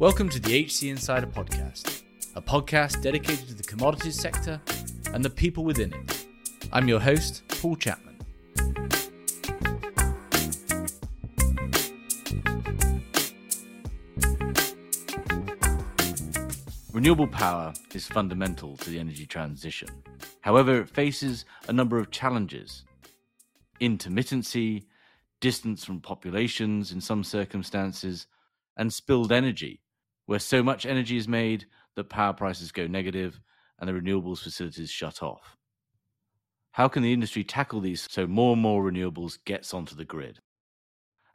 Welcome to the HC Insider Podcast, a podcast dedicated to the commodities sector and the people within it. I'm your host, Paul Chapman. Renewable power is fundamental to the energy transition. However, it faces a number of challenges intermittency, distance from populations in some circumstances, and spilled energy, where so much energy is made that power prices go negative and the renewables facilities shut off. How can the industry tackle these so more and more renewables gets onto the grid?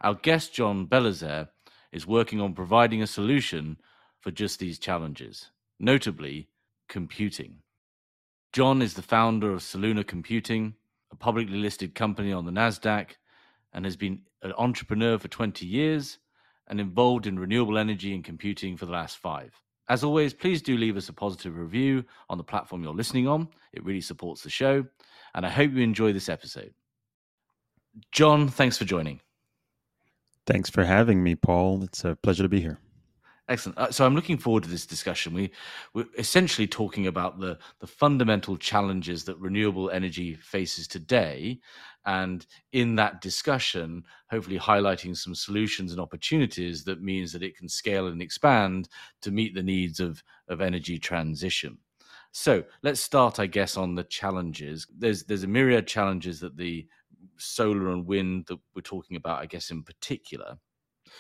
Our guest John Belizaire is working on providing a solution for just these challenges, notably computing. John is the founder of Soluna Computing, a publicly listed company on the Nasdaq, and has been an entrepreneur for 20 years and involved in renewable energy and computing for the last five. As always, please do leave us a positive review on the platform you're listening on. It really supports the show. And I hope you enjoy this episode. John, thanks for joining. Thanks for having me, Paul. It's a pleasure to be here. Excellent. Uh, so I'm looking forward to this discussion. We we're essentially talking about the the fundamental challenges that renewable energy faces today, and in that discussion, hopefully highlighting some solutions and opportunities that means that it can scale and expand to meet the needs of of energy transition. So let's start, I guess, on the challenges. There's there's a myriad challenges that the solar and wind that we're talking about, I guess, in particular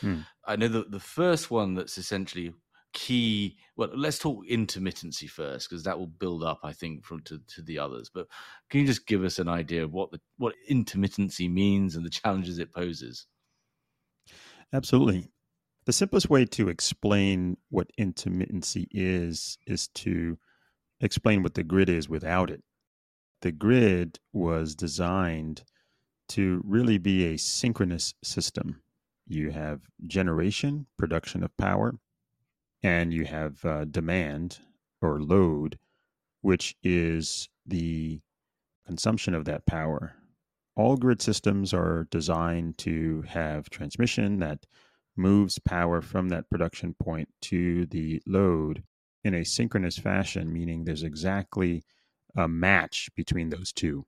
Hmm. I know that the first one that's essentially key. Well, let's talk intermittency first because that will build up, I think, from to, to the others. But can you just give us an idea of what the what intermittency means and the challenges it poses? Absolutely. The simplest way to explain what intermittency is is to explain what the grid is without it. The grid was designed to really be a synchronous system you have generation, production of power, and you have uh, demand or load, which is the consumption of that power. All grid systems are designed to have transmission that moves power from that production point to the load in a synchronous fashion, meaning there's exactly a match between those two.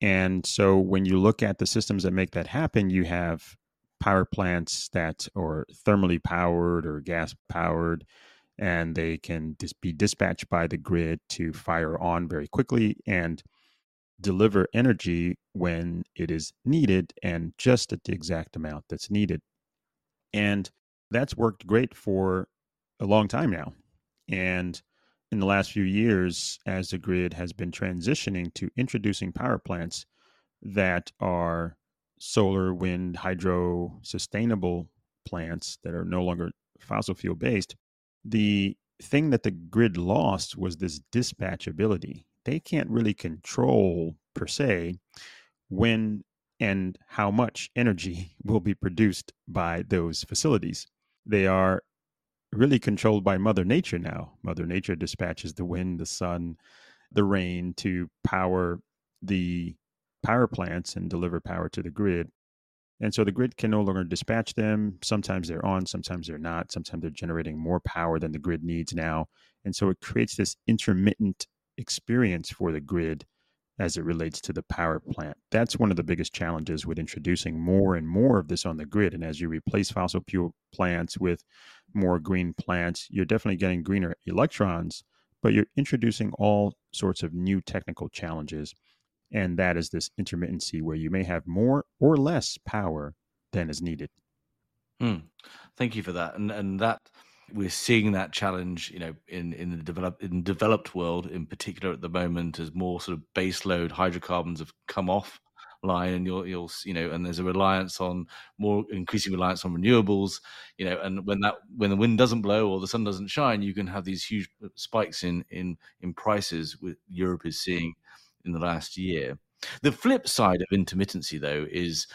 And so when you look at the systems that make that happen, you have power plants that are thermally powered or gas powered, and they can dis- be dispatched by the grid to fire on very quickly and deliver energy when it is needed and just at the exact amount that's needed. And that's worked great for a long time now. And in the last few years, as the grid has been transitioning to introducing power plants that are solar, wind, hydro, sustainable plants that are no longer fossil fuel based, the thing that the grid lost was this dispatchability. They can't really control, per se, when and how much energy will be produced by those facilities. They are really controlled by Mother Nature now. Mother Nature dispatches the wind, the sun, the rain to power the power plants and deliver power to the grid. And so the grid can no longer dispatch them. Sometimes they're on, sometimes they're not. Sometimes they're generating more power than the grid needs now. And so it creates this intermittent experience for the grid as it relates to the power plant. That's one of the biggest challenges with introducing more and more of this on the grid. And as you replace fossil fuel plants with more green plants, you're definitely getting greener electrons, but you're introducing all sorts of new technical challenges and that is this intermittency where you may have more or less power than is needed. Hmm. Thank you for that, and and that we're seeing that challenge, you know, in in the developed in developed world in particular at the moment, as more sort of base load hydrocarbons have come off line and you'll you'll you know and there's a reliance on more increasing reliance on renewables you know and when that when the wind doesn't blow or the sun doesn't shine you can have these huge spikes in in in prices with europe is seeing in the last year. The flip side of intermittency, though, is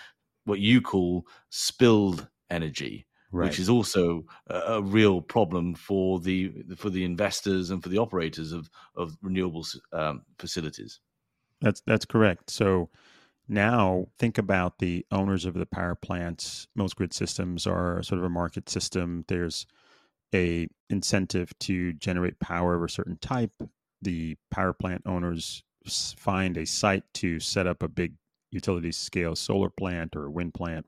what you call spilled energy, right. which is also a, a, real problem for the for the investors and for the operators of of renewables um, facilities. That's that's correct. So now think about the owners of the power plants. Most grid systems are sort of a market system. There's a incentive to generate power of a certain type. The power plant owners find a site to set up a big utility scale solar plant or a wind plant.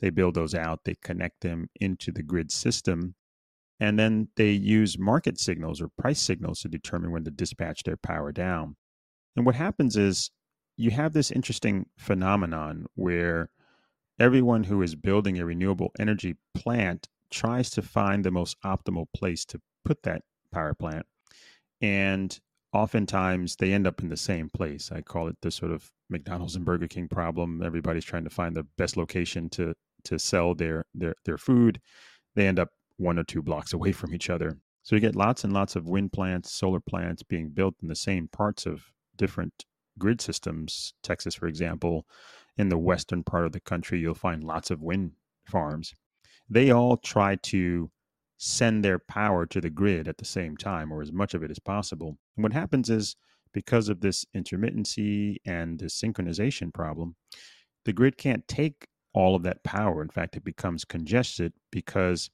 They build those out, they connect them into the grid system, and then they use market signals or price signals to determine when to dispatch their power down. And what happens is you have this interesting phenomenon where everyone who is building a renewable energy plant tries to find the most optimal place to put that power plant. And oftentimes they end up in the same place. I call it the sort of McDonald's and Burger King problem. Everybody's trying to find the best location to to sell their their their food. They end up one or two blocks away from each other. So you get lots and lots of wind plants, solar plants being built in the same parts of different grid systems. Texas, for example, in the western part of the country, you'll find lots of wind farms. They all try to send their power to the grid at the same time, or as much of it as possible. And what happens is, because of this intermittency and the synchronization problem, the grid can't take all of that power. In fact, it becomes congested because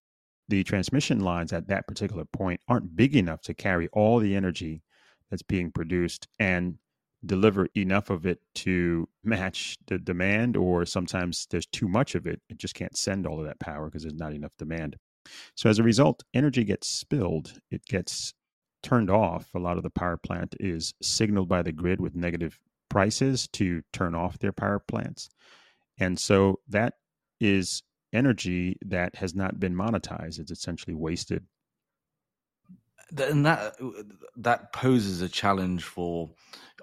the transmission lines at that particular point aren't big enough to carry all the energy that's being produced and deliver enough of it to match the demand or sometimes there's too much of it it just can't send all of that power because there's not enough demand so as a result, energy gets spilled, it gets turned off. A lot of the power plant is signaled by the grid with negative prices to turn off their power plants. And so that is energy that has not been monetized. It's essentially wasted. And that that poses a challenge for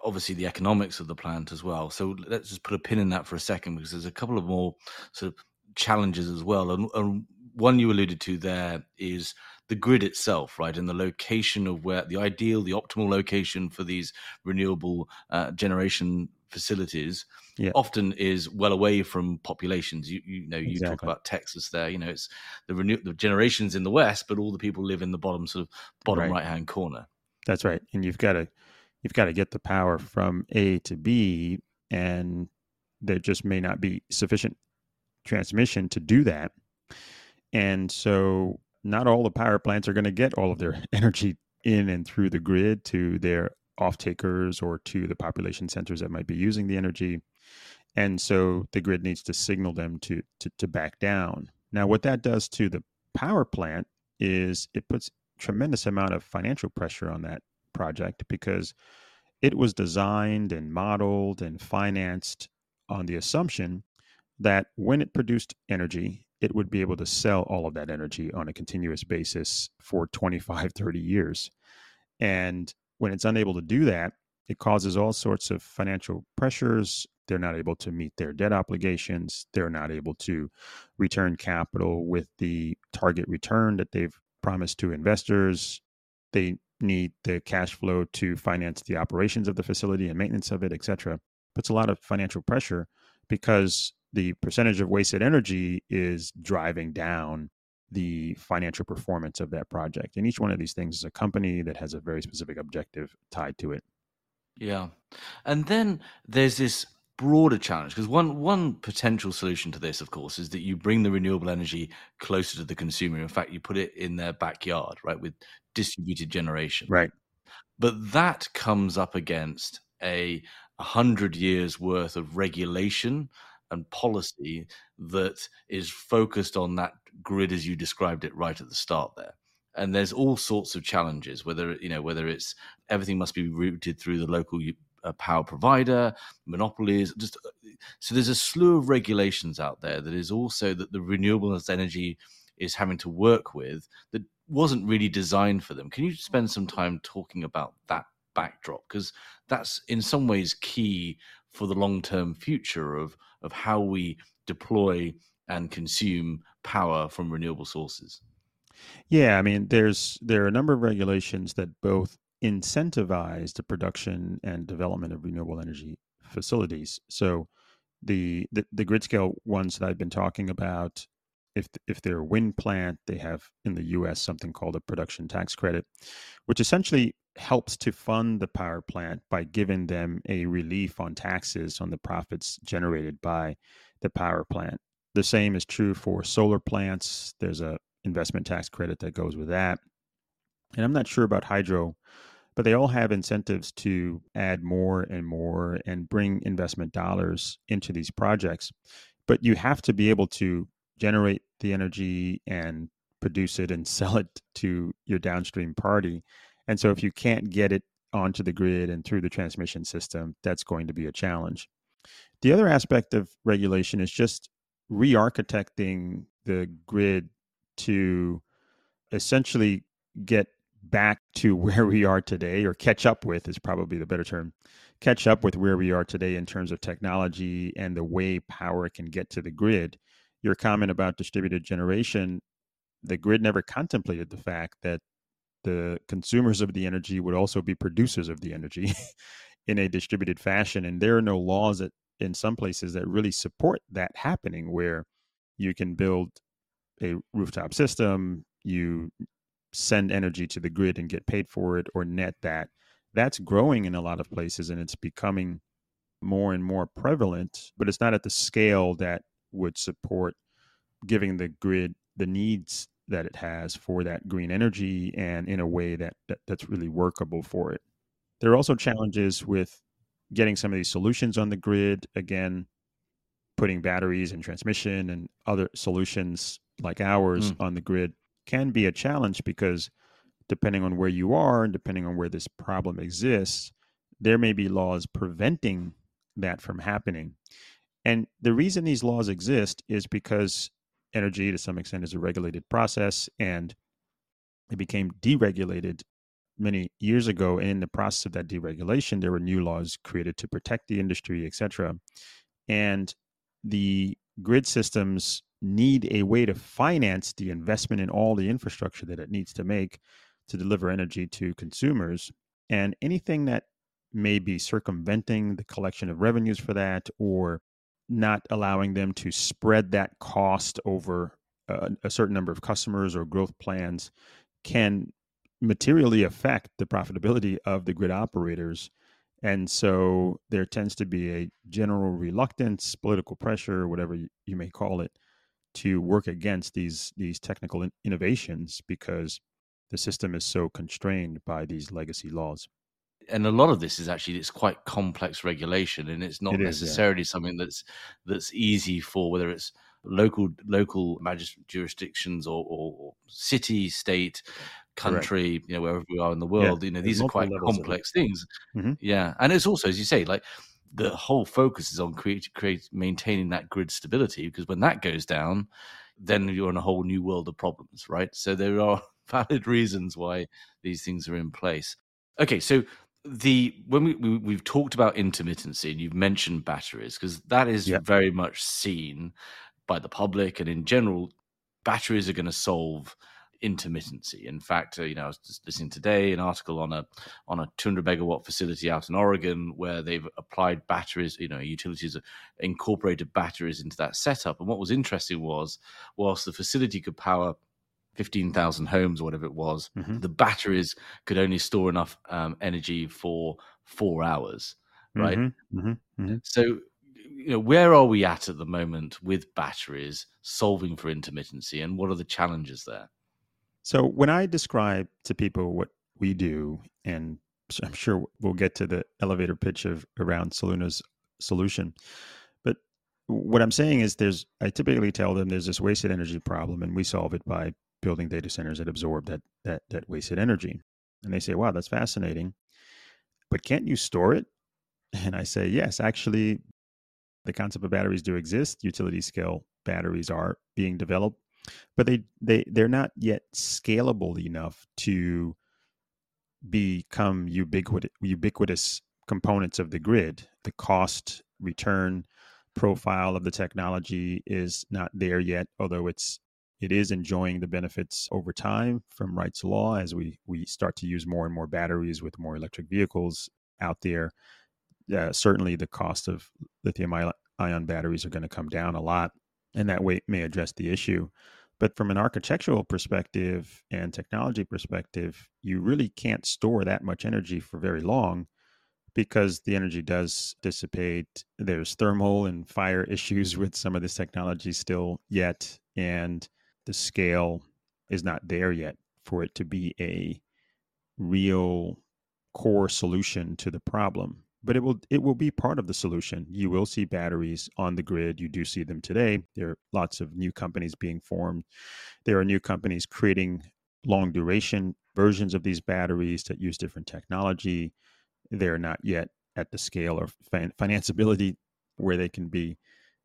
obviously the economics of the plant as well. So let's just put a pin in that for a second because there's a couple of more sort of challenges as well. And, and one you alluded to there is the grid itself, right, and the location of where the ideal, the optimal location for these renewable uh, generation facilities yeah. often is well away from populations. You, you know, you exactly. talk about Texas there. You know, it's the renew the generations in the west, but all the people live in the bottom sort of bottom right hand corner. That's right, and you've got to you've got to get the power from A to B, and there just may not be sufficient transmission to do that. And so not all the power plants are going to get all of their energy in and through the grid to their off takers or to the population centers that might be using the energy. And so the grid needs to signal them to, to, to back down. Now, what that does to the power plant is it puts tremendous amount of financial pressure on that project because it was designed and modeled and financed on the assumption that when it produced energy it would be able to sell all of that energy on a continuous basis for 25, 30 years. And when it's unable to do that, it causes all sorts of financial pressures. They're not able to meet their debt obligations. They're not able to return capital with the target return that they've promised to investors. They need the cash flow to finance the operations of the facility and maintenance of it, et cetera. Puts a lot of financial pressure because the percentage of wasted energy is driving down the financial performance of that project. And each one of these things is a company that has a very specific objective tied to it. Yeah. And then there's this broader challenge because one one potential solution to this of course is that you bring the renewable energy closer to the consumer in fact you put it in their backyard right with distributed generation right but that comes up against a 100 years worth of regulation and policy that is focused on that grid as you described it right at the start there. And there's all sorts of challenges whether you know whether it's everything must be routed through the local uh, power provider monopolies just uh, so there's a slew of regulations out there that is also that the renewables energy is having to work with that wasn't really designed for them. Can you spend some time talking about that backdrop? Because that's in some ways key for the long term future of of how we deploy and consume power from renewable sources. Yeah, I mean, there's there are a number of regulations that both incentivize the production and development of renewable energy facilities. So the the, the grid scale ones that I've been talking about, if if they're a wind plant, they have in the U.S. something called a production tax credit, which essentially helps to fund the power plant by giving them a relief on taxes on the profits generated by the power plant. The same is true for solar plants. There's a investment tax credit that goes with that. And I'm not sure about hydro, but they all have incentives to add more and more and bring investment dollars into these projects. But you have to be able to generate the energy and produce it and sell it to your downstream party. And so if you can't get it onto the grid and through the transmission system, that's going to be a challenge. The other aspect of regulation is just re architecting the grid to essentially get back to where we are today, or catch up with is probably the better term, catch up with where we are today in terms of technology and the way power can get to the grid. Your comment about distributed generation, the grid never contemplated the fact that the consumers of the energy would also be producers of the energy in a distributed fashion. And there are no laws that in some places that really support that happening where you can build a rooftop system, you send energy to the grid and get paid for it or net that. That's growing in a lot of places and it's becoming more and more prevalent, but it's not at the scale that would support giving the grid the needs that it has for that green energy and in a way that, that that's really workable for it. There are also challenges with getting some of these solutions on the grid. Again, putting batteries and transmission and other solutions like ours mm. on the grid can be a challenge because depending on where you are and depending on where this problem exists, there may be laws preventing that from happening. And the reason these laws exist is because energy, to some extent, is a regulated process and it became deregulated many years ago. And in the process of that deregulation, there were new laws created to protect the industry, etc. And the grid systems need a way to finance the investment in all the infrastructure that it needs to make to deliver energy to consumers. And anything that may be circumventing the collection of revenues for that or not allowing them to spread that cost over a, a certain number of customers or growth plans can materially affect the profitability of the grid operators. And so there tends to be a general reluctance, political pressure, whatever you may call it, to work against these these technical in- innovations because the system is so constrained by these legacy laws and a lot of this is actually it's quite complex regulation and it's not it necessarily is, yeah. something that's that's easy for whether it's local local magistrate jurisdictions or, or, or city state country Correct. you know wherever we are in the world yeah, you know these are quite complex things mm-hmm. yeah and it's also as you say like the whole focus is on create, create maintaining that grid stability because when that goes down, then you're in a whole new world of problems, right? So there are valid reasons why these things are in place. Okay, so the when we, we have talked about intermittency and you've mentioned batteries because that is yep. very much seen by the public and in general batteries are going to solve intermittency. In fact, uh, you know, I was just listening today an article on a on a 200 megawatt facility out in Oregon where they've applied batteries. You know, utilities incorporated batteries into that setup. And what was interesting was, whilst the facility could power 15,000 homes or whatever it was, mm-hmm. the batteries could only store enough um, energy for four hours, right? Mm-hmm. Mm-hmm. mm-hmm. So, you know, where are we at at the moment with batteries solving for intermittency and what are the challenges there? So when I describe to people what we do, and I'm sure we'll get to the elevator pitch of around Soluna's solution, but what I'm saying is there's I typically tell them there's this wasted energy problem, and we solve it by building data centers that absorb that that that wasted energy. And they say, "Wow, that's fascinating." But can't you store it? And I say, "Yes, actually the concept of batteries do exist. Utility scale batteries are being developed but they they they're not yet scalable enough to become ubiquitous ubiquitous components of the grid. The cost return profile of the technology is not there yet, although it's it is enjoying the benefits over time from Wright's law as we we start to use more and more batteries with more electric vehicles out there. Uh, certainly, the cost of lithium ion batteries are going to come down a lot, and that way may address the issue. But from an architectural perspective and technology perspective, you really can't store that much energy for very long because the energy does dissipate. There's thermal and fire issues with some of this technology still yet, and the scale is not there yet for it to be a real core solution to the problem but it will it will be part of the solution. You will see batteries on the grid. You do see them today. There are lots of new companies being formed. There are new companies creating long duration versions of these batteries that use different technology. They're not yet at the scale or fin- financeability where they can be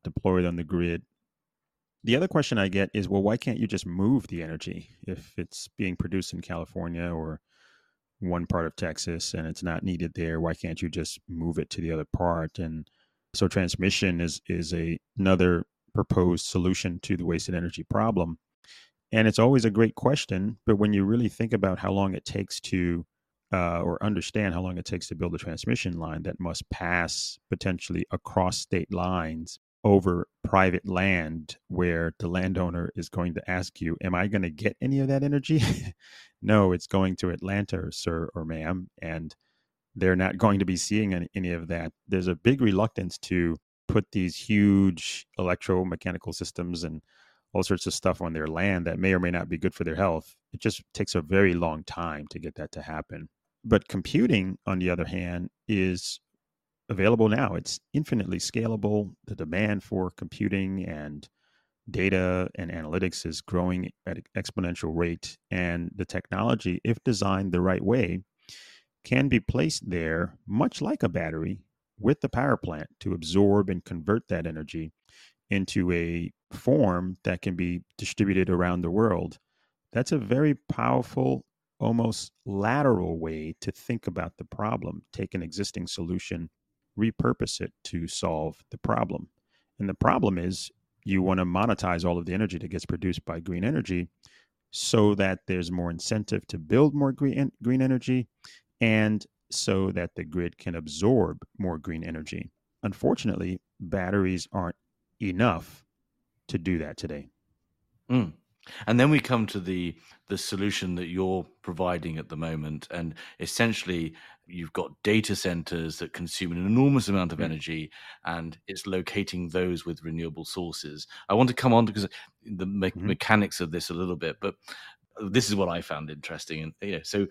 deployed on the grid the other question I get is, well, why can't you just move the energy if it's being produced in California or one part of Texas and it's not needed there? Why can't you just move it to the other part? And so transmission is is a, another proposed solution to the wasted energy problem. And it's always a great question, but when you really think about how long it takes to uh, or understand how long it takes to build a transmission line that must pass potentially across state lines over private land where the landowner is going to ask you, Am I going to get any of that energy? no, it's going to Atlanta, sir or ma'am. And they're not going to be seeing any, of that. There's a big reluctance to put these huge electromechanical systems and all sorts of stuff on their land that may or may not be good for their health. It just takes a very long time to get that to happen. But computing, on the other hand, is available now. It's infinitely scalable. The demand for computing and data and analytics is growing at an exponential rate. And the technology, if designed the right way, can be placed there, much like a battery, with the power plant to absorb and convert that energy into a form that can be distributed around the world. That's a very powerful, almost lateral way to think about the problem. Take an existing solution repurpose it to solve the problem. And the problem is you want to monetize all of the energy that gets produced by green energy so that there's more incentive to build more green, green energy and so that the grid can absorb more green energy. Unfortunately, batteries aren't enough to do that today. Mm. And then we come to the the solution that you're providing at the moment, and essentially you've got data centers that consume an enormous amount of mm. energy, and it's locating those with renewable sources. I want to come on because the me- mm-hmm. mechanics of this a little bit, but this is what I found interesting. And yeah, so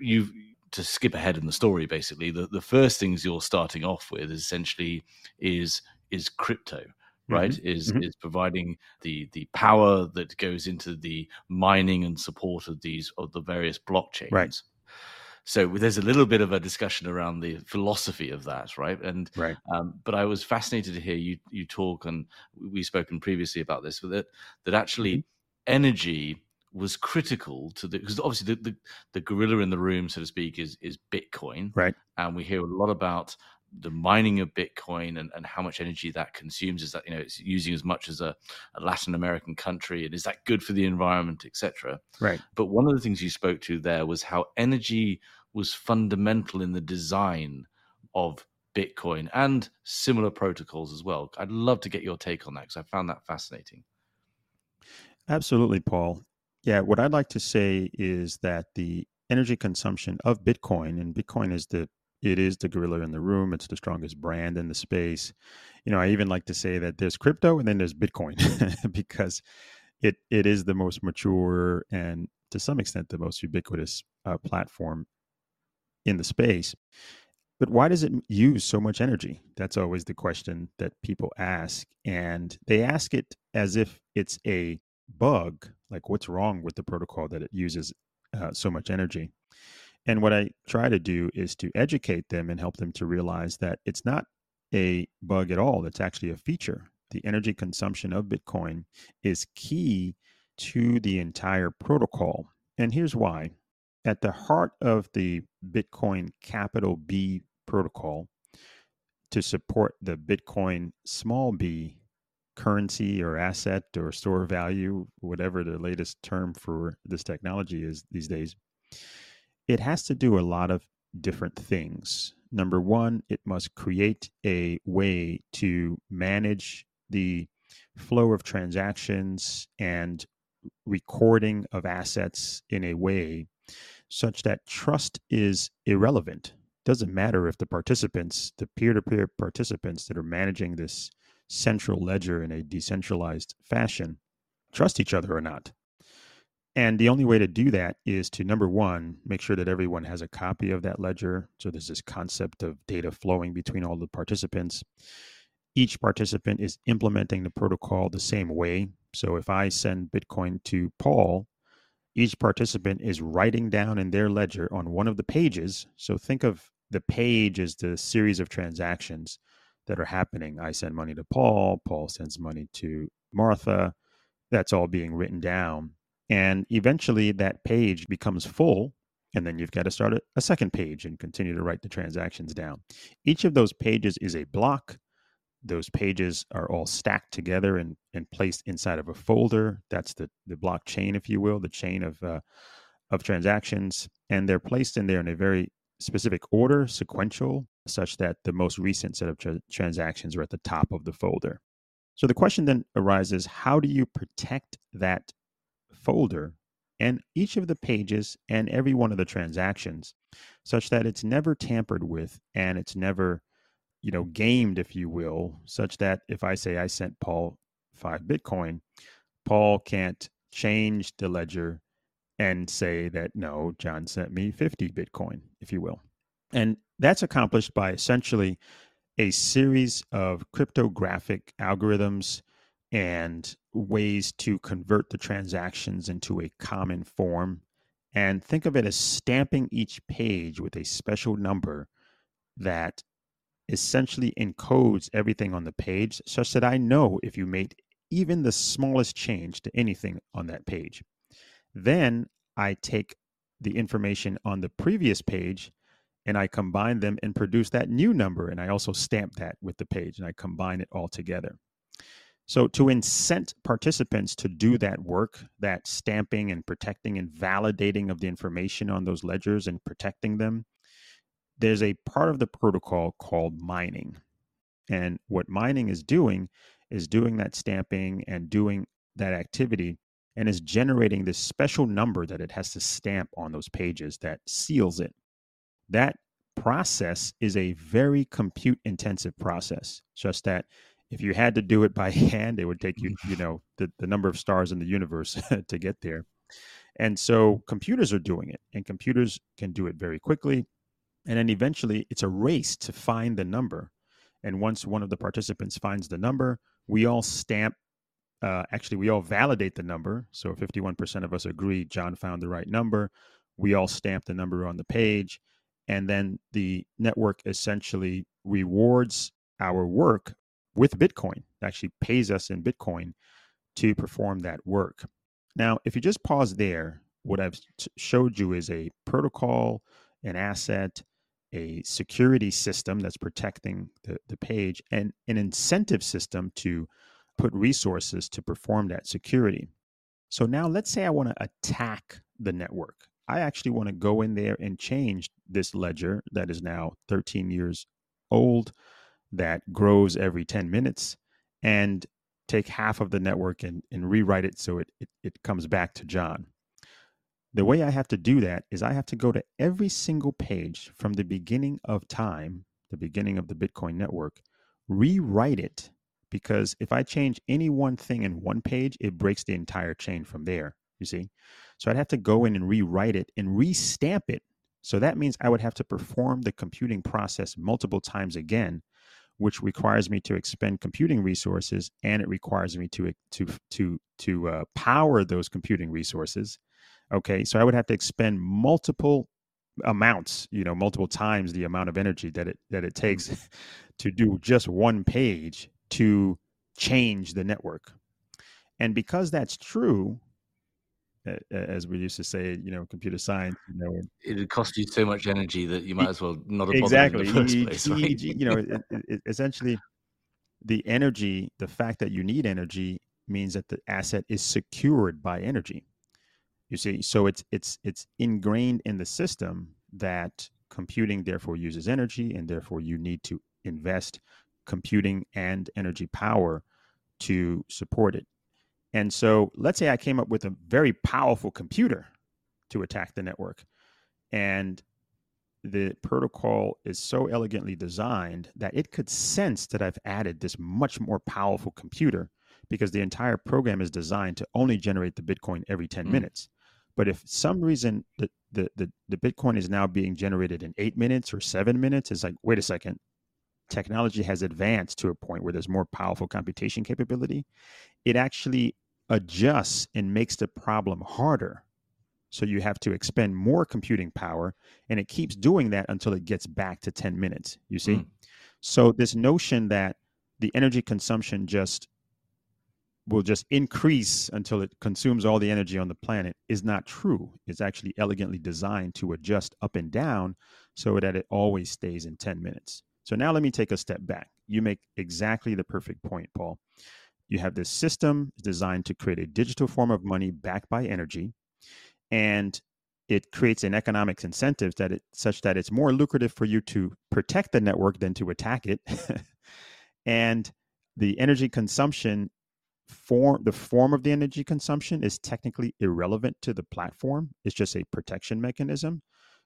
you've to skip ahead in the story. Basically, the the first things you're starting off with essentially is is crypto right mm-hmm. is mm-hmm. is providing the the power that goes into the mining and support of these of the various blockchains right so there's a little bit of a discussion around the philosophy of that right and right um, but i was fascinated to hear you you talk and we've spoken previously about this that that actually mm-hmm. energy was critical to the because obviously the, the, the gorilla in the room so to speak is is bitcoin right and we hear a lot about the mining of Bitcoin and, and how much energy that consumes is that you know it's using as much as a, a Latin American country and is that good for the environment, etc. Right. But one of the things you spoke to there was how energy was fundamental in the design of Bitcoin and similar protocols as well. I'd love to get your take on that because I found that fascinating. Absolutely, Paul. Yeah, what I'd like to say is that the energy consumption of Bitcoin, and Bitcoin is the it is the gorilla in the room. It's the strongest brand in the space. You know, I even like to say that there's crypto and then there's Bitcoin because it it is the most mature and to some extent the most ubiquitous uh, platform in the space. But why does it use so much energy? That's always the question that people ask, and they ask it as if it's a bug. Like, what's wrong with the protocol that it uses uh, so much energy? And what I try to do is to educate them and help them to realize that it's not a bug at all. It's actually a feature. The energy consumption of Bitcoin is key to the entire protocol. And here's why. At the heart of the Bitcoin capital B protocol, to support the Bitcoin small b currency or asset or store value, whatever the latest term for this technology is these days, it has to do a lot of different things. Number one, it must create a way to manage the flow of transactions and recording of assets in a way such that trust is irrelevant. Doesn't matter if the participants, the peer to peer participants that are managing this central ledger in a decentralized fashion, trust each other or not. And the only way to do that is to number one, make sure that everyone has a copy of that ledger. So there's this concept of data flowing between all the participants. Each participant is implementing the protocol the same way. So if I send Bitcoin to Paul, each participant is writing down in their ledger on one of the pages. So think of the page as the series of transactions that are happening. I send money to Paul, Paul sends money to Martha. That's all being written down. And eventually that page becomes full. And then you've got to start a, second page and continue to write the transactions down. Each of those pages is a block those pages are all stacked together and, and placed inside of a folder. That's the, the blockchain, if you will, the chain of, uh, of transactions. And they're placed in there in a very specific order, sequential, such that the most recent set of tra- transactions are at the top of the folder. So the question then arises how do you protect that folder and each of the pages and every one of the transactions such that it's never tampered with and it's never you know, gamed, if you will, such that if I say I sent Paul five Bitcoin, Paul can't change the ledger and say that no, John sent me 50 Bitcoin, if you will. And that's accomplished by essentially a series of cryptographic algorithms and ways to convert the transactions into a common form. And think of it as stamping each page with a special number that essentially encodes everything on the page such that I know if you made even the smallest change to anything on that page. Then I take the information on the previous page and I combine them and produce that new number. And I also stamp that with the page and I combine it all together. So, to incent participants to do that work, that stamping and protecting and validating of the information on those ledgers and protecting them, there's a part of the protocol called mining. And what mining is doing is doing that stamping and doing that activity and is generating this special number that it has to stamp on those pages that seals it. That process is a very compute intensive process, just that if you had to do it by hand, it would take you, you know, the, the number of stars in the universe to get there. And so computers are doing it, and computers can do it very quickly and then eventually it's a race to find the number. And once one of the participants finds the number, we all stamp, uh, actually, we all validate the number. So 51% of us agree John found the right number. We all stamp the number on the page. And then the network essentially rewards our work with Bitcoin, actually pays us in Bitcoin to perform that work. Now, if you just pause there, what I've showed you is a protocol, an asset, a security system that's protecting the, the page and an incentive system to put resources to perform that security. So now let's say I want to attack the network. I actually want to go in there and change this ledger that is now 13 years old, that grows every 10 minutes, and take half of the network and, and rewrite it so it, it, it comes back to John. The way I have to do that is I have to go to every single page from the beginning of time, the beginning of the Bitcoin network, rewrite it because if I change any one thing in one page, it breaks the entire chain from there. You see? So I'd have to go in and rewrite it and restamp it. So that means I would have to perform the computing process multiple times again, which requires me to expend computing resources and it requires me to to to to uh, power those computing resources Okay, so I would have to expend multiple amounts, you know, multiple times the amount of energy that it that it takes mm. to do just one page to change the network. And because that's true, as we used to say, you know, computer science, you know, it would cost you so much energy that you might as well not have exactly. in the first place. Right? you know, it, it, essentially, the energy, the fact that you need energy, means that the asset is secured by energy. You see, so it's it's it's ingrained in the system that computing therefore uses energy, and therefore you need to invest computing and energy power to support it. And so, let's say I came up with a very powerful computer to attack the network, and the protocol is so elegantly designed that it could sense that I've added this much more powerful computer because the entire program is designed to only generate the Bitcoin every 10 mm. minutes. But if some reason the, the, the, the Bitcoin is now being generated in eight minutes or seven minutes, it's like, wait a second, technology has advanced to a point where there's more powerful computation capability. It actually adjusts and makes the problem harder. So you have to expend more computing power, and it keeps doing that until it gets back to 10 minutes. You see? Mm. So this notion that the energy consumption just will just increase until it consumes all the energy on the planet is not true. It's actually elegantly designed to adjust up and down so that it always stays in 10 minutes. So now let me take a step back. You make exactly the perfect point, Paul. You have this system designed to create a digital form of money backed by energy, and it creates an economic incentive that it such that it's more lucrative for you to protect the network than to attack it. and the energy consumption form the form of the energy consumption is technically irrelevant to the platform it's just a protection mechanism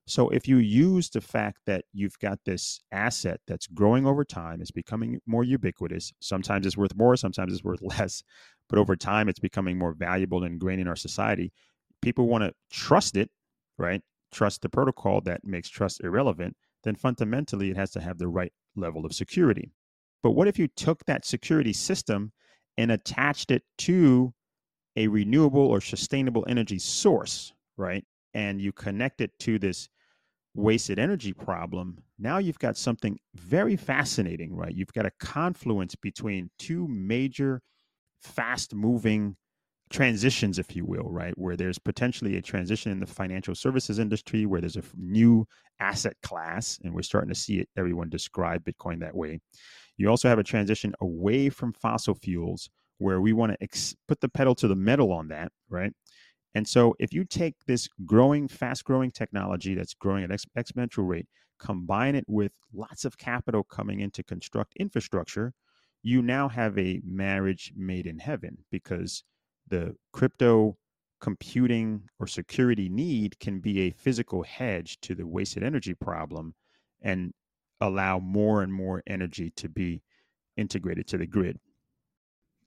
so if you use the fact that you've got this asset that's growing over time it's becoming more ubiquitous sometimes it's worth more sometimes it's worth less but over time it's becoming more valuable and ingrained in our society people want to trust it right trust the protocol that makes trust irrelevant then fundamentally it has to have the right level of security but what if you took that security system and attached it to a renewable or sustainable energy source, right? And you connect it to this wasted energy problem, now you've got something very fascinating, right? You've got a confluence between two major fast moving transitions, if you will, right? Where there's potentially a transition in the financial services industry, where there's a new asset class, and we're starting to see it, everyone describe Bitcoin that way. You also have a transition away from fossil fuels where we want to ex- put the pedal to the metal on that, right? And so if you take this growing, fast growing technology that's growing at ex- exponential rate, combine it with lots of capital coming in to construct infrastructure, you now have a marriage made in heaven because the crypto computing or security need can be a physical hedge to the wasted energy problem and allow more and more energy to be integrated to the grid.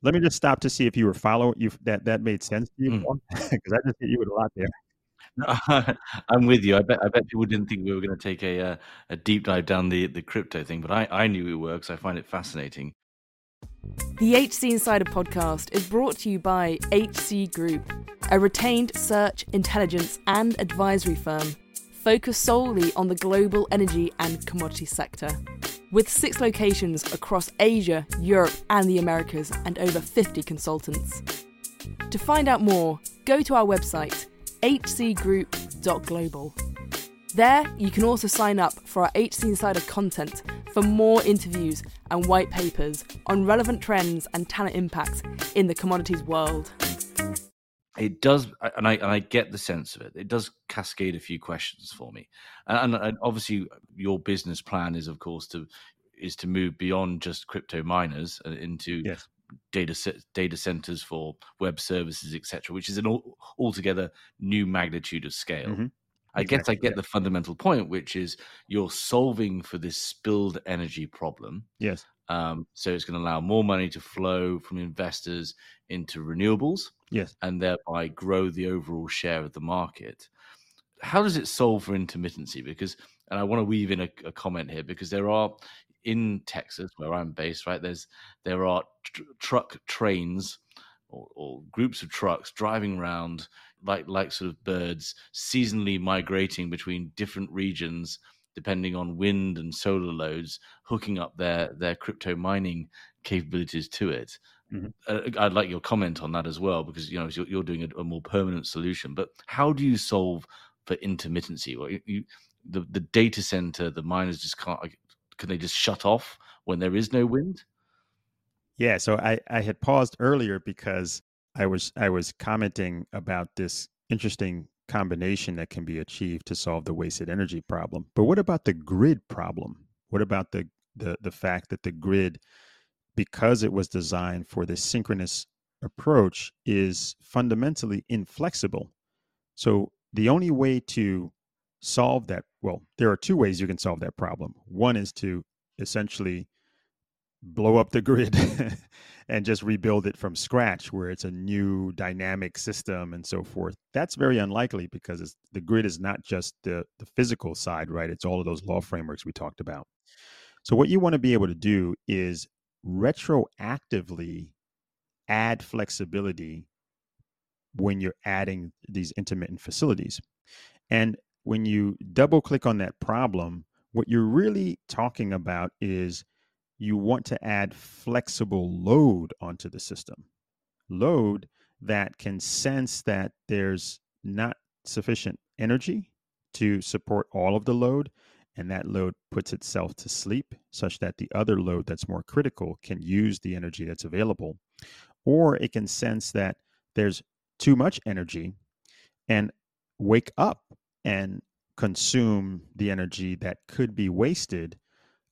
Let me just stop to see if you were following you that that made sense to you because mm. I just hit you with a lot there. No, I'm with you. I bet I bet people didn't think we were going to take a uh, a deep dive down the the crypto thing, but I I knew it works. I find it fascinating. The HC Insider podcast is brought to you by HC Group, a retained search, intelligence, and advisory firm focused solely on the global energy and commodity sector. With six locations across Asia, Europe, and the Americas, and over 50 consultants. To find out more, go to our website, hcgroup.global. There, you can also sign up for our HC Insider content for more interviews and white papers on relevant trends and talent impacts in the commodities world it does and i and i get the sense of it it does cascade a few questions for me and, and, obviously your business plan is of course to is to move beyond just crypto miners uh, into yes. data data centers for web services etc which is an all, altogether new magnitude of scale mm-hmm. I exactly, guess I get yeah. the fundamental point, which is you're solving for this spilled energy problem. Yes. Um, so it's going to allow more money to flow from investors into renewables. Yes. And thereby grow the overall share of the market. How does it solve for intermittency? Because, and I want to weave in a, a comment here because there are in Texas, where I'm based, right? There's there are tr- truck trains or, or, groups of trucks driving around like like sort of birds, seasonally migrating between different regions depending on wind and solar loads, hooking up their their crypto mining capabilities to it. Mm-hmm. Uh, I'd like your comment on that as well, because you know you're, you're doing a, a, more permanent solution. But how do you solve for intermittency? Well, you, you, the the data center, the miners just can't. Can they just shut off when there is no wind? Yeah. So I I had paused earlier because I was I was commenting about this interesting combination that can be achieved to solve the wasted energy problem. But what about the grid problem? What about the the, the fact that the grid, because it was designed for this synchronous approach, is fundamentally inflexible. So the only way to solve that, well, there are two ways you can solve that problem. One is to essentially blow up the grid and just rebuild it from scratch where it's a new dynamic system and so forth. That's very unlikely because the grid is not just the, the physical side, right? It's all of those law frameworks we talked about. So, what you want to be able to do is retroactively add flexibility when you're adding these intermittent facilities. And when you double click on that problem, what you're really talking about is you want to add flexible load onto the system. Load that can sense that there's not sufficient energy to support all of the load, and that load puts itself to sleep such that the other load that's more critical can use the energy that's available. Or it can sense that there's too much energy and wake up and consume the energy that could be wasted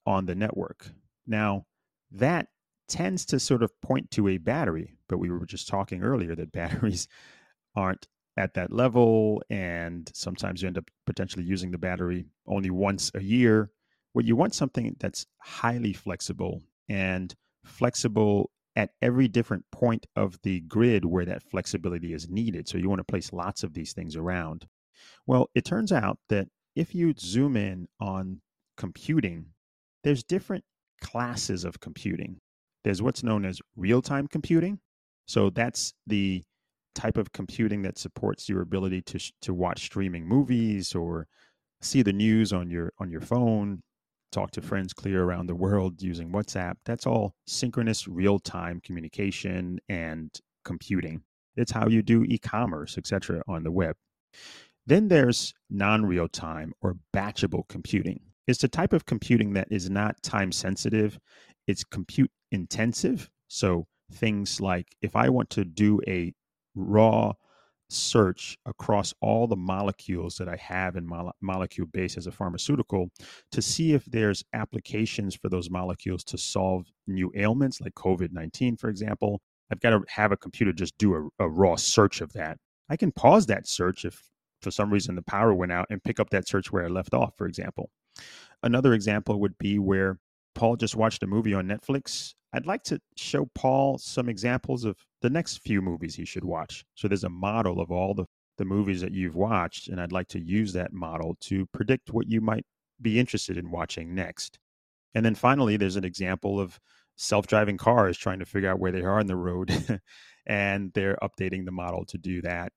on the network. Now, that tends to sort of point to a battery, but we were just talking earlier that batteries aren't at that level, and sometimes you end up potentially using the battery only once a year. Where you want something that's highly flexible and flexible at every different point of the grid where that flexibility is needed. So you want to place lots of these things around. Well, it turns out that if you zoom in on computing, there's different classes of computing. There's what's known as real time computing. So that's the type of computing that supports your ability to, to watch streaming movies or see the news on your on your phone talk to friends clear around the world using whatsapp that's all synchronous real-time communication and computing. It's how you do e-commerce etc on the web. Then there's non-real-time or batchable computing. It's the type of computing that is not time sensitive, it's compute intensive. So things like if I want to do a raw search across all the molecules that I have in mo- molecule base as a pharmaceutical to see if there's applications for those molecules to solve new ailments like COVID 19, for example. I've got to have a computer just do a, a raw search of that. I can pause that search if for some reason the power went out and pick up that search where I left off, for example. Another example would be where Paul just watched a movie on Netflix. I'd like to show Paul some examples of the next few movies he should watch. So there's a model of all the, the movies that you've watched, and I'd like to use that model to predict what you might be interested in watching next. And then finally, there's an example of self driving cars trying to figure out where they are on the road, and they're updating the model to do that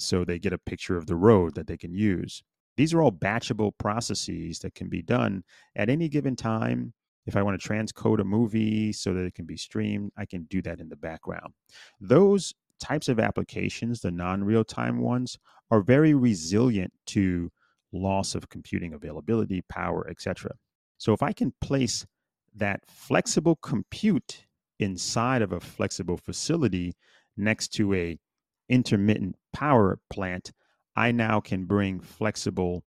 so they get a picture of the road that they can use. These are all batchable processes that can be done at any given time. If I want to transcode a movie so that it can be streamed, I can do that in the background. Those types of applications, the non real time ones, are very resilient to loss of computing availability, power, etc. So if I can place that flexible compute inside of a flexible facility next to a intermittent power plant, I now can bring flexible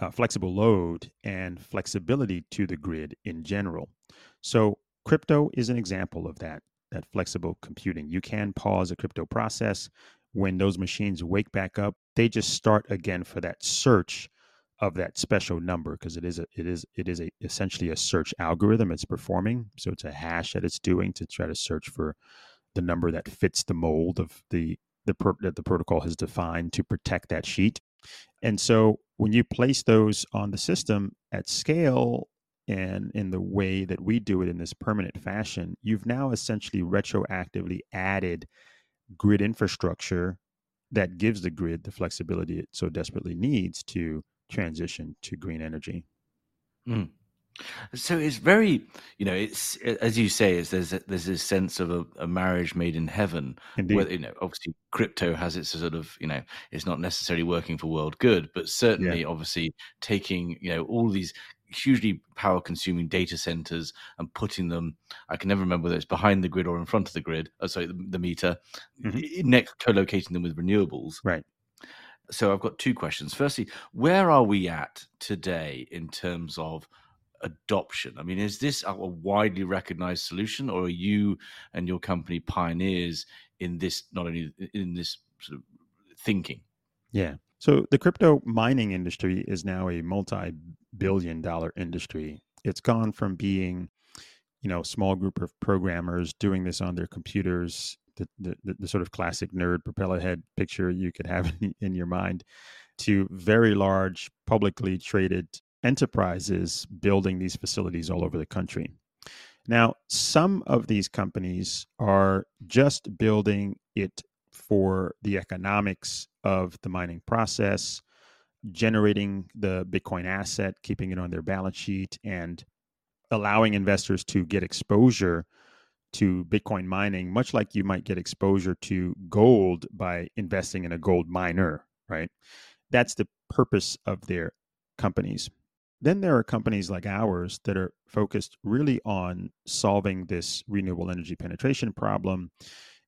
uh, flexible load and flexibility to the grid in general. So crypto is an example of that that flexible computing. You can pause a crypto process when those machines wake back up. They just start again for that search of that special number because it is a, it is it is a, essentially a search algorithm it's performing. So it's a hash that it's doing to try to search for the number that fits the mold of the the pro- that the protocol has defined to protect that sheet. And so when you place those on the system at scale and in the way that we do it in this permanent fashion, you've now essentially retroactively added grid infrastructure that gives the grid the flexibility it so desperately needs to transition to green energy. Mm. So it's very, you know, it's as you say, is there's a, there's this sense of a, a marriage made in heaven. Indeed. Where, you know, obviously, crypto has its sort of, you know, it's not necessarily working for world good, but certainly, yeah. obviously, taking, you know, all these hugely power consuming data centers and putting them i can never remember whether it's behind the grid or in front of the grid oh, sorry the, the meter mm-hmm. next co-locating them with renewables right so i've got two questions firstly where are we at today in terms of adoption? I mean, is this a widely recognized solution, or are you and your company pioneers in this? Not only in this sort of thinking. Yeah. So the crypto mining industry is now a multi-billion-dollar industry. It's gone from being, you know, small group of programmers doing this on their computers, the, the, the sort of classic nerd propeller head picture you could have in, in your mind, to very large publicly traded enterprises building these facilities all over the country. Now, some of these companies are just building it for the economics of the mining process, generating the Bitcoin asset, keeping it on their balance sheet, and allowing investors to get exposure to Bitcoin mining, much like you might get exposure to gold by investing in a gold miner, right? That's the purpose of their companies. Then there are companies like ours that are focused really on solving this renewable energy penetration problem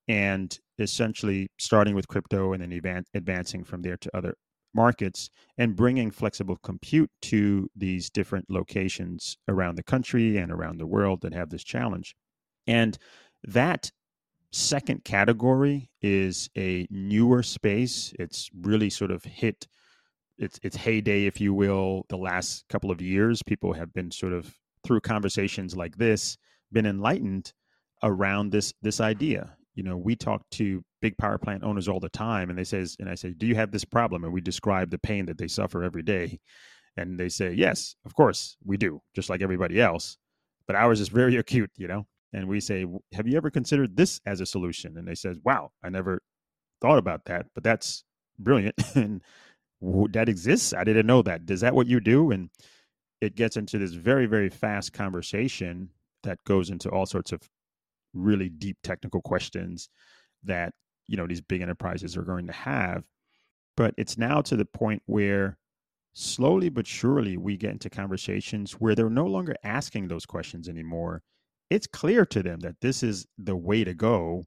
and essentially starting with crypto and then advancing from there to other markets and bringing flexible compute to these different locations around the country and around the world that have this challenge. And that second category is a newer space. It's really sort of hit its its heyday, if you will, the last couple of years. People have been sort of through conversations like this been enlightened around this this idea. You know we talk to big power plant owners all the time and they says and i say do you have this problem? And we describe the pain that they suffer every day. And they say yes of course we do just like everybody else but ours is very acute you know? And we say have you ever considered this as a solution? And they says wow i never thought about that but that's brilliant. And that exists. I didn't know that. Is that what you do? And it gets into this very very fast conversation that goes into all sorts of really deep technical questions that you know these big enterprises are going to have. But it's now to the point where slowly but surely we get into conversations where they're no longer asking those questions anymore. It's clear to them that this is the way to go.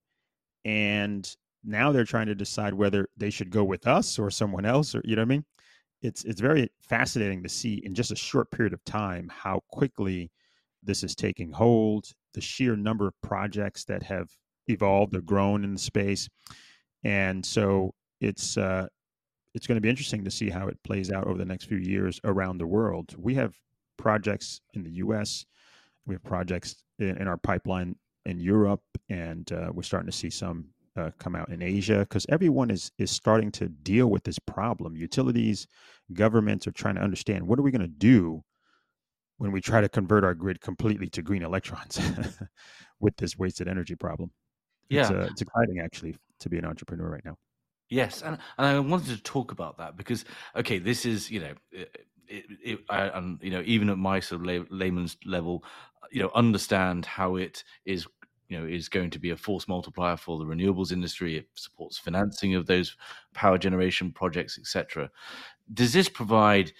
And now they're trying to decide whether they should go with us or someone else or you know what i mean it's it's very fascinating to see in just a short period of time how quickly this is taking hold, the sheer number of projects that have evolved or grown in the space, and so it's uh, it's going to be interesting to see how it plays out over the next few years around the world. We have projects in the U.S., we have projects in, in our pipeline in Europe, and uh, we're starting to see some uh, come out in Asia because everyone is is starting to deal with this problem. Utilities, governments are trying to understand what are we going to do when we try to convert our grid completely to green electrons with this wasted energy problem. Yeah, it's, uh, it's exciting actually to be an entrepreneur right now. Yes, and and I wanted to talk about that because okay, this is you know. It, it, it, I, and you know, even at my sort of lay, layman's level, you know, understand how it is you know is going to be a force multiplier for the renewables industry it supports financing of those power generation projects etc does this provide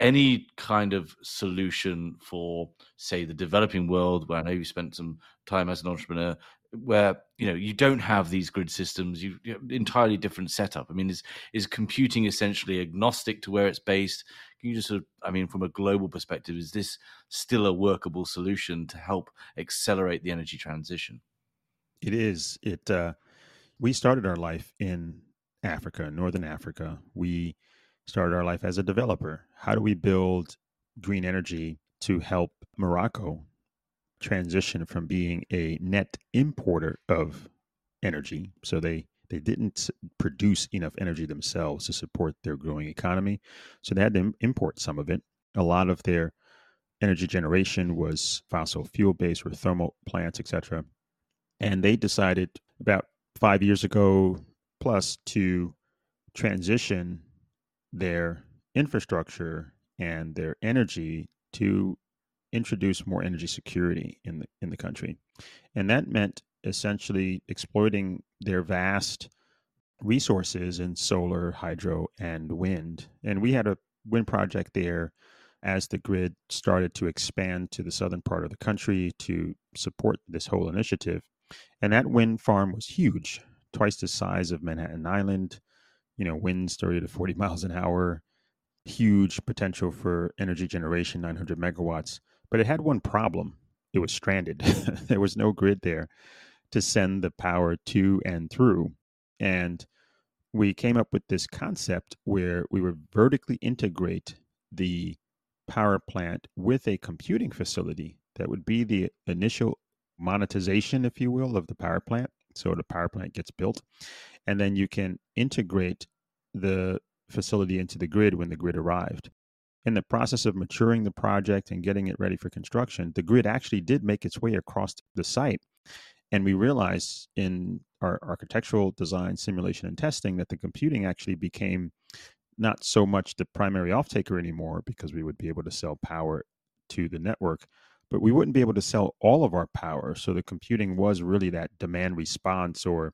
any kind of solution for, say, the developing world, where I know you spent some time as an entrepreneur, where you know you don't have these grid systems, you, you entirely different setup. I mean, is is computing essentially agnostic to where it's based? Can you just sort of, I mean, from a global perspective, is this still a workable solution to help accelerate the energy transition? It is. It. Uh, we started our life in Africa, Northern Africa. We started our life as a developer. How do we build green energy to help Morocco transition from being a net importer of energy? So they they didn't produce enough energy themselves to support their growing economy, so they had to import some of it. A lot of their energy generation was fossil fuel based or thermal plants, etc. And they decided about five years ago plus to transition their infrastructure and their energy to introduce more energy security in the in the country. And that meant essentially exploiting their vast resources in solar, hydro, and wind. And we had a wind project there as the grid started to expand to the southern part of the country to support this whole initiative. And that wind farm was huge, twice the size of Manhattan Island, you know, winds 30 to 40 miles an hour, huge potential for energy generation, 900 megawatts. But it had one problem it was stranded. there was no grid there to send the power to and through. And we came up with this concept where we would vertically integrate the power plant with a computing facility That would be the initial monetization, if you will, of the power plant. So the power plant gets built, and then you can integrate the facility into the grid when the grid arrived. In the process of maturing the project and getting it ready for construction, the grid actually did make its way across the site. And we realized in our architectural design, simulation, and testing that the computing actually became not so much the primary off taker anymore because we would be able to sell power to the network, but we wouldn't be able to sell all of our power. So the computing was really that demand response or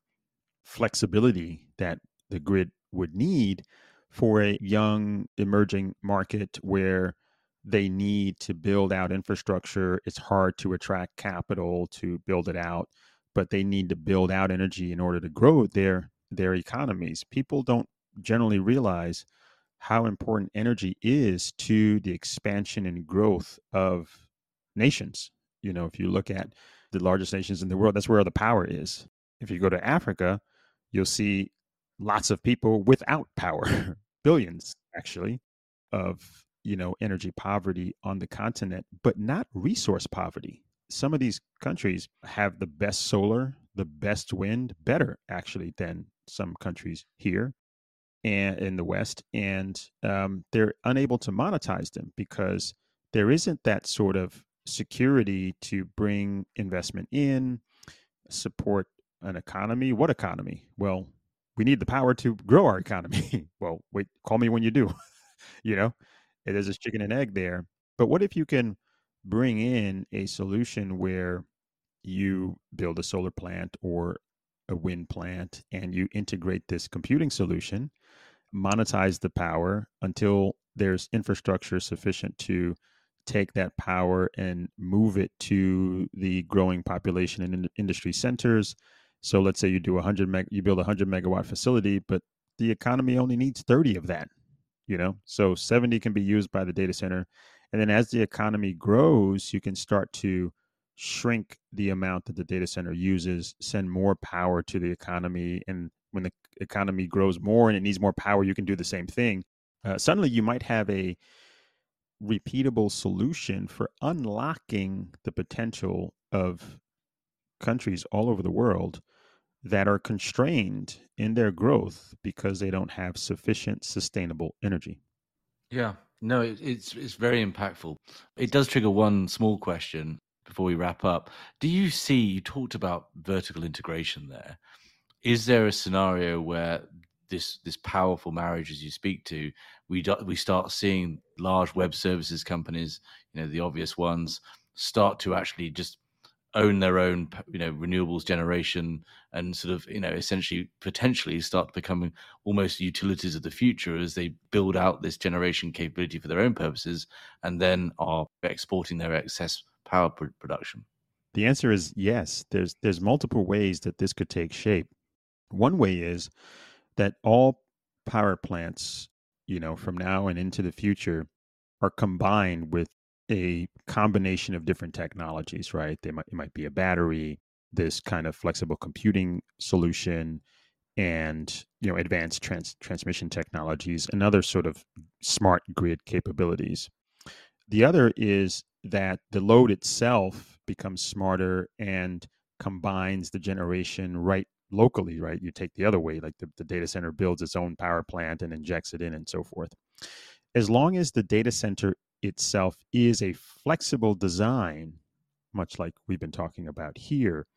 flexibility that the grid would need for a young emerging market where they need to build out infrastructure. It's hard to attract capital to build it out, but they need to build out energy in order to grow their their economies. People don't generally realize how important energy is to the expansion and growth of nations. You know, if you look at the largest nations in the world, that's where the power is. If you go to Africa, you'll see lots of people without power, billions actually, of you know energy poverty on the continent, but not resource poverty. Some of these countries have the best solar, the best wind, better actually than some countries here and in the West, and um, they're unable to monetize them because there isn't that sort of security to bring investment in, support an economy. What economy? Well, we need the power to grow our economy. well, wait, call me when you do. you know, there's a chicken and egg there. But what if you can bring in a solution where you build a solar plant or a wind plant and you integrate this computing solution monetize the power until there's infrastructure sufficient to take that power and move it to the growing population and in industry centers. So let's say you do a 100 meg you build a 100 megawatt facility, but the economy only needs 30 of that, you know? So 70 can be used by the data center. And then as the economy grows, you can start to shrink the amount that the data center uses, send more power to the economy and when the economy grows more and it needs more power, you can do the same thing. Uh, suddenly, you might have a repeatable solution for unlocking the potential of countries all over the world that are constrained in their growth because they don't have sufficient sustainable energy. Yeah, no, it, it's it's very impactful. It does trigger one small question before we wrap up. Do you see? You talked about vertical integration there is there a scenario where this this powerful marriage as you speak to we do, we start seeing large web services companies you know the obvious ones start to actually just own their own you know renewables generation and sort of you know essentially potentially start becoming almost utilities of the future as they build out this generation capability for their own purposes and then are exporting their excess power pr- production. The answer is yes. There's there's multiple ways that this could take shape. One way is that all power plants, you know, from now and into the future are combined with a combination of different technologies, right? They might it might be a battery, this kind of flexible computing solution, and you know advanced trans- transmission technologies and other sort of smart grid capabilities. The other is that the load itself becomes smarter and combines the generation right locally, right? You take the other way, like the, the data center builds its own power plant and injects it in and so forth. As long as the data center itself is a flexible design, much like we've been talking about here,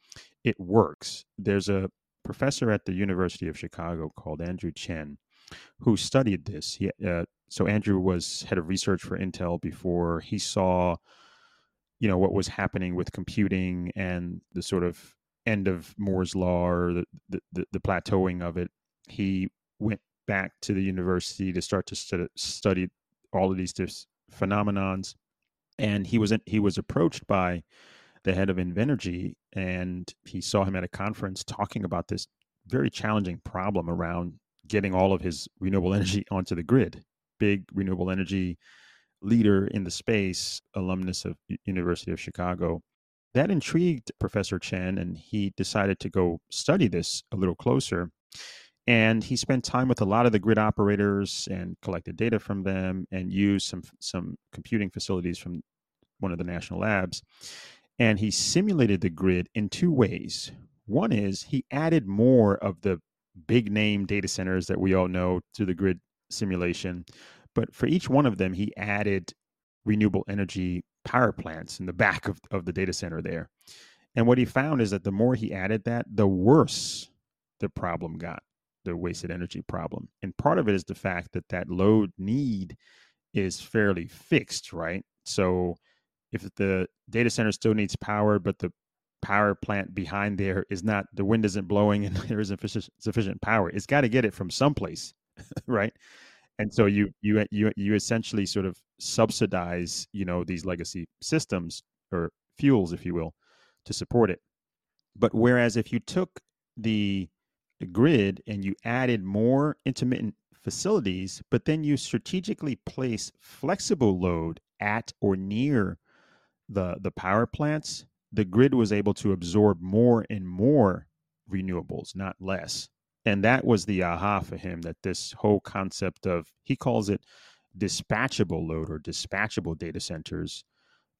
it works. There's a professor at the University of Chicago called Andrew Chien who studied this. He, uh, so Andrew was head of research for Intel before he saw, you know, what was happening with computing and the sort of end of Moore's law or the, the, the plateauing of it, he went back to the university to start to stu- study all of these phenomenons. And he was he was approached by the head of Invenergy, and he saw him at a conference talking about this very challenging problem around getting all of his renewable energy onto the grid. Big renewable energy leader in the space, alumnus of University of Chicago, that intrigued Professor Chien, and he decided to go study this a little closer. And he spent time with a lot of the grid operators and collected data from them and used some some computing facilities from one of the national labs. And he simulated the grid in two ways. One is he added more of the big name data centers that we all know to the grid simulation. But for each one of them, he added renewable energy power plants in the back of, of the data center there. And what he found is that the more he added that, the worse the problem got, the wasted energy problem. And part of it is the fact that that load need is fairly fixed, right? So if the data center still needs power, but the power plant behind there is not the wind isn't blowing and there isn't sufficient power, it's got to get it from someplace, right? And so you you you you essentially sort of subsidize, you know, these legacy systems or fuels, if you will, to support it. But whereas if you took the grid and you added more intermittent facilities, but then you strategically place flexible load at or near the the power plants, the grid was able to absorb more and more renewables, not less. And that was the aha for him that this whole concept of he calls it dispatchable load or dispatchable data centers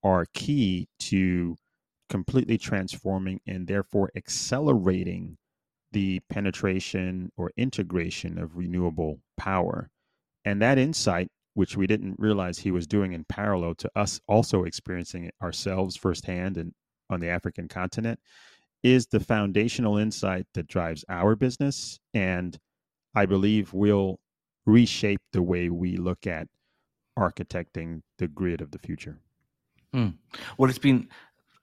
are key to completely transforming and therefore accelerating the penetration or integration of renewable power. And that insight, which we didn't realize he was doing in parallel to us also experiencing it ourselves firsthand and on the African continent, is the foundational insight that drives our business. And I believe will reshape the way we look at architecting the grid of the future. Mm. Well, it's been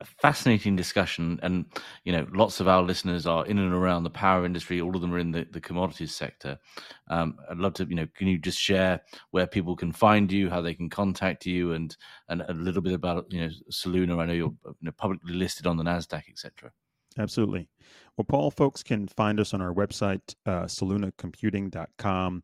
fascinating discussion, and you know, lots of our listeners are in and around the power industry. All of them are in the, the commodities sector. Um, I'd love to, you know, can you just share where people can find you, how they can contact you, and and a little bit about you know Soluna. I know you're you know, publicly listed on the Nasdaq, etc. Absolutely. Well, Paul, folks can find us on our website, uh, solunacomputing.com.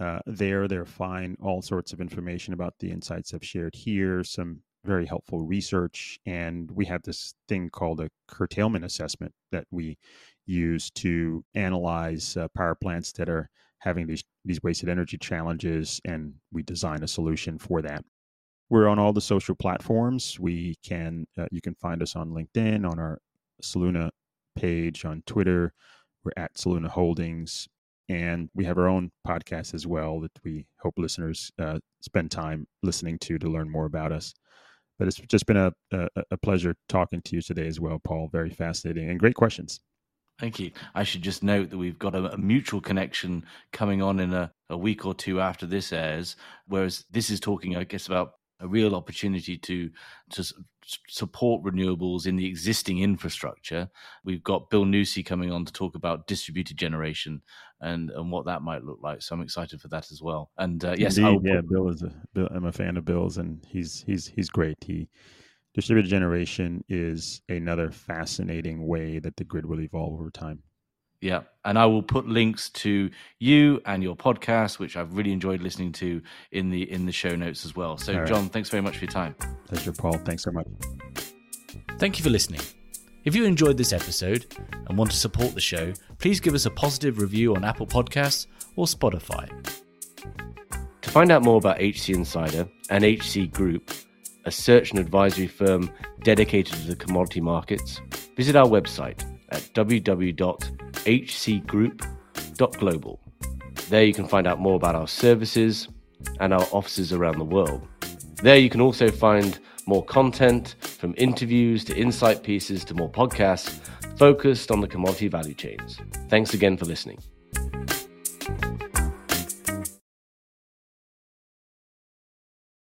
Uh, there, they'll find all sorts of information about the insights I've shared here, some very helpful research. And we have this thing called a curtailment assessment that we use to analyze uh, power plants that are having these, these wasted energy challenges, and we design a solution for that. We're on all the social platforms. We can uh, you can find us on LinkedIn, on our Soluna page, on Twitter. We're at Soluna Holdings, and we have our own podcast as well that we hope listeners uh, spend time listening to to learn more about us. But it's just been a, a, a pleasure talking to you today as well, Paul. Very fascinating and great questions. Thank you. I should just note that we've got a, a, mutual connection coming on in a, a week or two after this airs, whereas this is talking, I guess, about a real opportunity to to support renewables in the existing infrastructure. We've got Bill Nussey coming on to talk about distributed generation and and what that might look like. So I'm excited for that as well. And uh, yes, Indeed, yeah, Bill is a Bill, I'm a fan of Bill's, and he's he's he's great. He distributed generation is another fascinating way that the grid will evolve over time. Yeah. And I will put links to you and your podcast, which I've really enjoyed listening to in the in the show notes as well. So right. John, thanks very much for your time. Pleasure, Paul. Thanks so much. Thank you for listening. If you enjoyed this episode and want to support the show, please give us a positive review on Apple Podcasts or Spotify. To find out more about HC Insider and HC Group, a search and advisory firm dedicated to the commodity markets, visit our website at www.hcgroup.global. There you can find out more about our services and our offices around the world. There you can also find more content from interviews to insight pieces to more podcasts focused on the commodity value chains. Thanks again for listening.